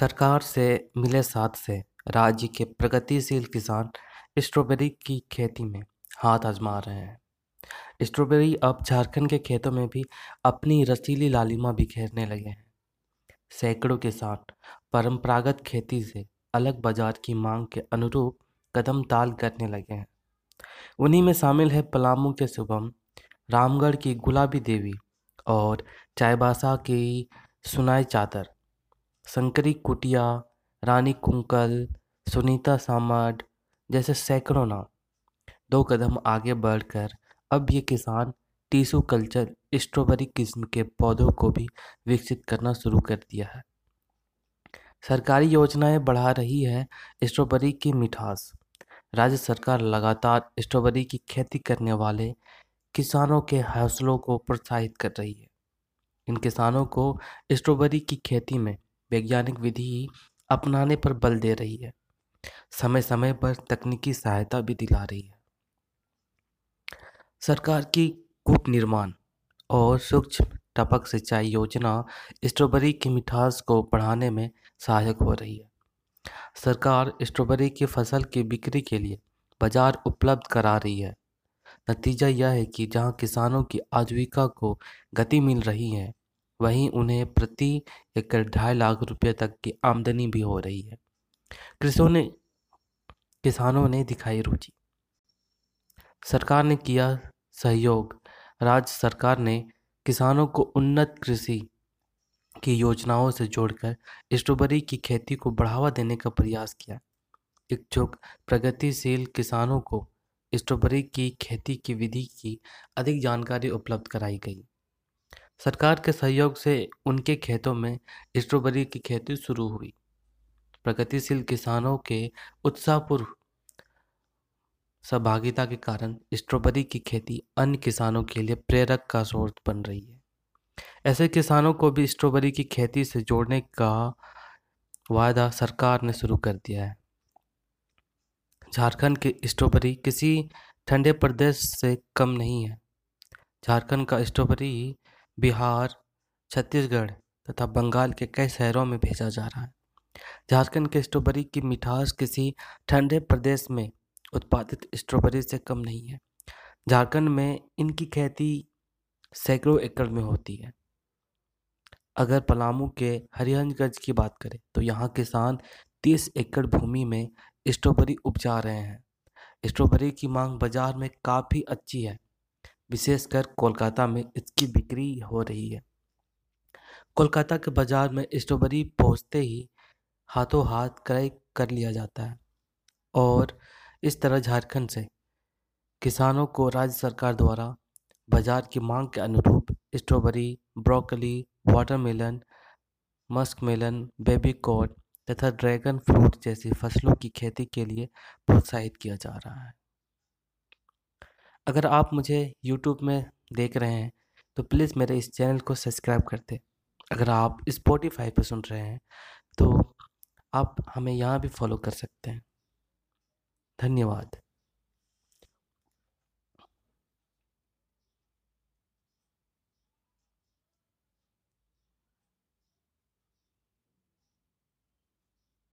सरकार से मिले साथ से राज्य के प्रगतिशील किसान स्ट्रॉबेरी की खेती में हाथ आजमा रहे हैं। स्ट्रॉबेरी अब झारखंड के खेतों में भी अपनी रसीली लालिमा बिखेरने लगे हैं। सैकड़ों किसान परंपरागत खेती से अलग बाज़ार की मांग के अनुरूप कदम ताल करने लगे हैं। उन्हीं में शामिल है पलामू के शुभम, रामगढ़ की गुलाबी देवी और चाईबासा की सुनाई चादर। शंकरी कुटिया, रानी कुंकल, सुनीता सामड जैसे सैकड़ों नाम। दो कदम आगे बढ़कर अब ये किसान टीसू कल्चर स्ट्रॉबेरी किस्म के पौधों को भी विकसित करना शुरू कर दिया है। सरकारी योजनाएँ बढ़ा रही है स्ट्रॉबेरी की मिठास। राज्य सरकार लगातार स्ट्रॉबेरी की खेती करने वाले किसानों के हौसलों को प्रोत्साहित कर रही है। इन किसानों को स्ट्रॉबेरी की खेती में वैज्ञानिक विधि अपनाने पर बल दे रही है। समय समय पर तकनीकी सहायता भी दिला रही है। सरकार की कूप निर्माण और सूक्ष्म टपक सिंचाई योजना स्ट्रॉबेरी की मिठास को बढ़ाने में सहायक हो रही है। सरकार स्ट्रॉबेरी की फ़सल की बिक्री के लिए बाज़ार उपलब्ध करा रही है। नतीजा यह है कि जहाँ किसानों की आजीविका को गति मिल रही है वहीं उन्हें प्रति एकड़ ढाई लाख रुपये तक की आमदनी भी हो रही है। कृषकों ने, किसानों ने दिखाई रुचि। सरकार ने किया सहयोग। राज्य सरकार ने किसानों को उन्नत कृषि की योजनाओं से जोड़कर स्ट्रॉबेरी की खेती को बढ़ावा देने का प्रयास किया। इच्छुक, प्रगतिशील किसानों को स्ट्रॉबेरी की खेती की विधि की अधिक जानकारी उपलब्ध कराई गई। सरकार के सहयोग से उनके खेतों में स्ट्रॉबेरी की खेती शुरू हुई। प्रगतिशील किसानों के उत्साहपूर्व सहभागिता के कारण स्ट्रॉबेरी की खेती अन्य किसानों के लिए प्रेरक का स्रोत बन रही है। ऐसे किसानों को भी स्ट्रॉबेरी की खेती से जोड़ने का वायदा सरकार ने शुरू कर दिया है। झारखंड की स्ट्रॉबेरी किसी ठंडे प्रदेश से कम नहीं है। झारखंड का स्ट्रॉबेरी बिहार, छत्तीसगढ़ तथा बंगाल के कई शहरों में भेजा जा रहा है। झारखंड के स्ट्रॉबेरी की मिठास किसी ठंडे प्रदेश में उत्पादित स्ट्रॉबेरी से कम नहीं है। झारखंड में इनकी खेती सैकड़ों एकड़ में होती है। अगर पलामू के हरिहंजगंज की बात करें तो यहाँ किसान तीस एकड़ भूमि में स्ट्रॉबेरी उपजा रहे हैं। स्ट्रॉबेरी की मांग बाज़ार में काफ़ी अच्छी है। विशेषकर कोलकाता में इसकी बिक्री हो रही है। कोलकाता के बाज़ार में स्ट्रॉबेरी पहुँचते ही हाथों हाथ क्रय कर लिया जाता है और इस तरह झारखंड से किसानों को राज्य सरकार द्वारा बाज़ार की मांग के अनुरूप strawberry, broccoli, watermelon, musk melon baby corn तथा ड्रैगन फ्रूट जैसी फ़सलों की खेती के लिए प्रोत्साहित किया जा रहा है। अगर आप मुझे यूट्यूब में देख रहे हैं तो प्लीज़ मेरे इस चैनल को सब्सक्राइब कर दें। अगर आप स्पॉटिफाई पर सुन रहे हैं तो आप हमें यहाँ भी फॉलो कर सकते हैं। धन्यवाद।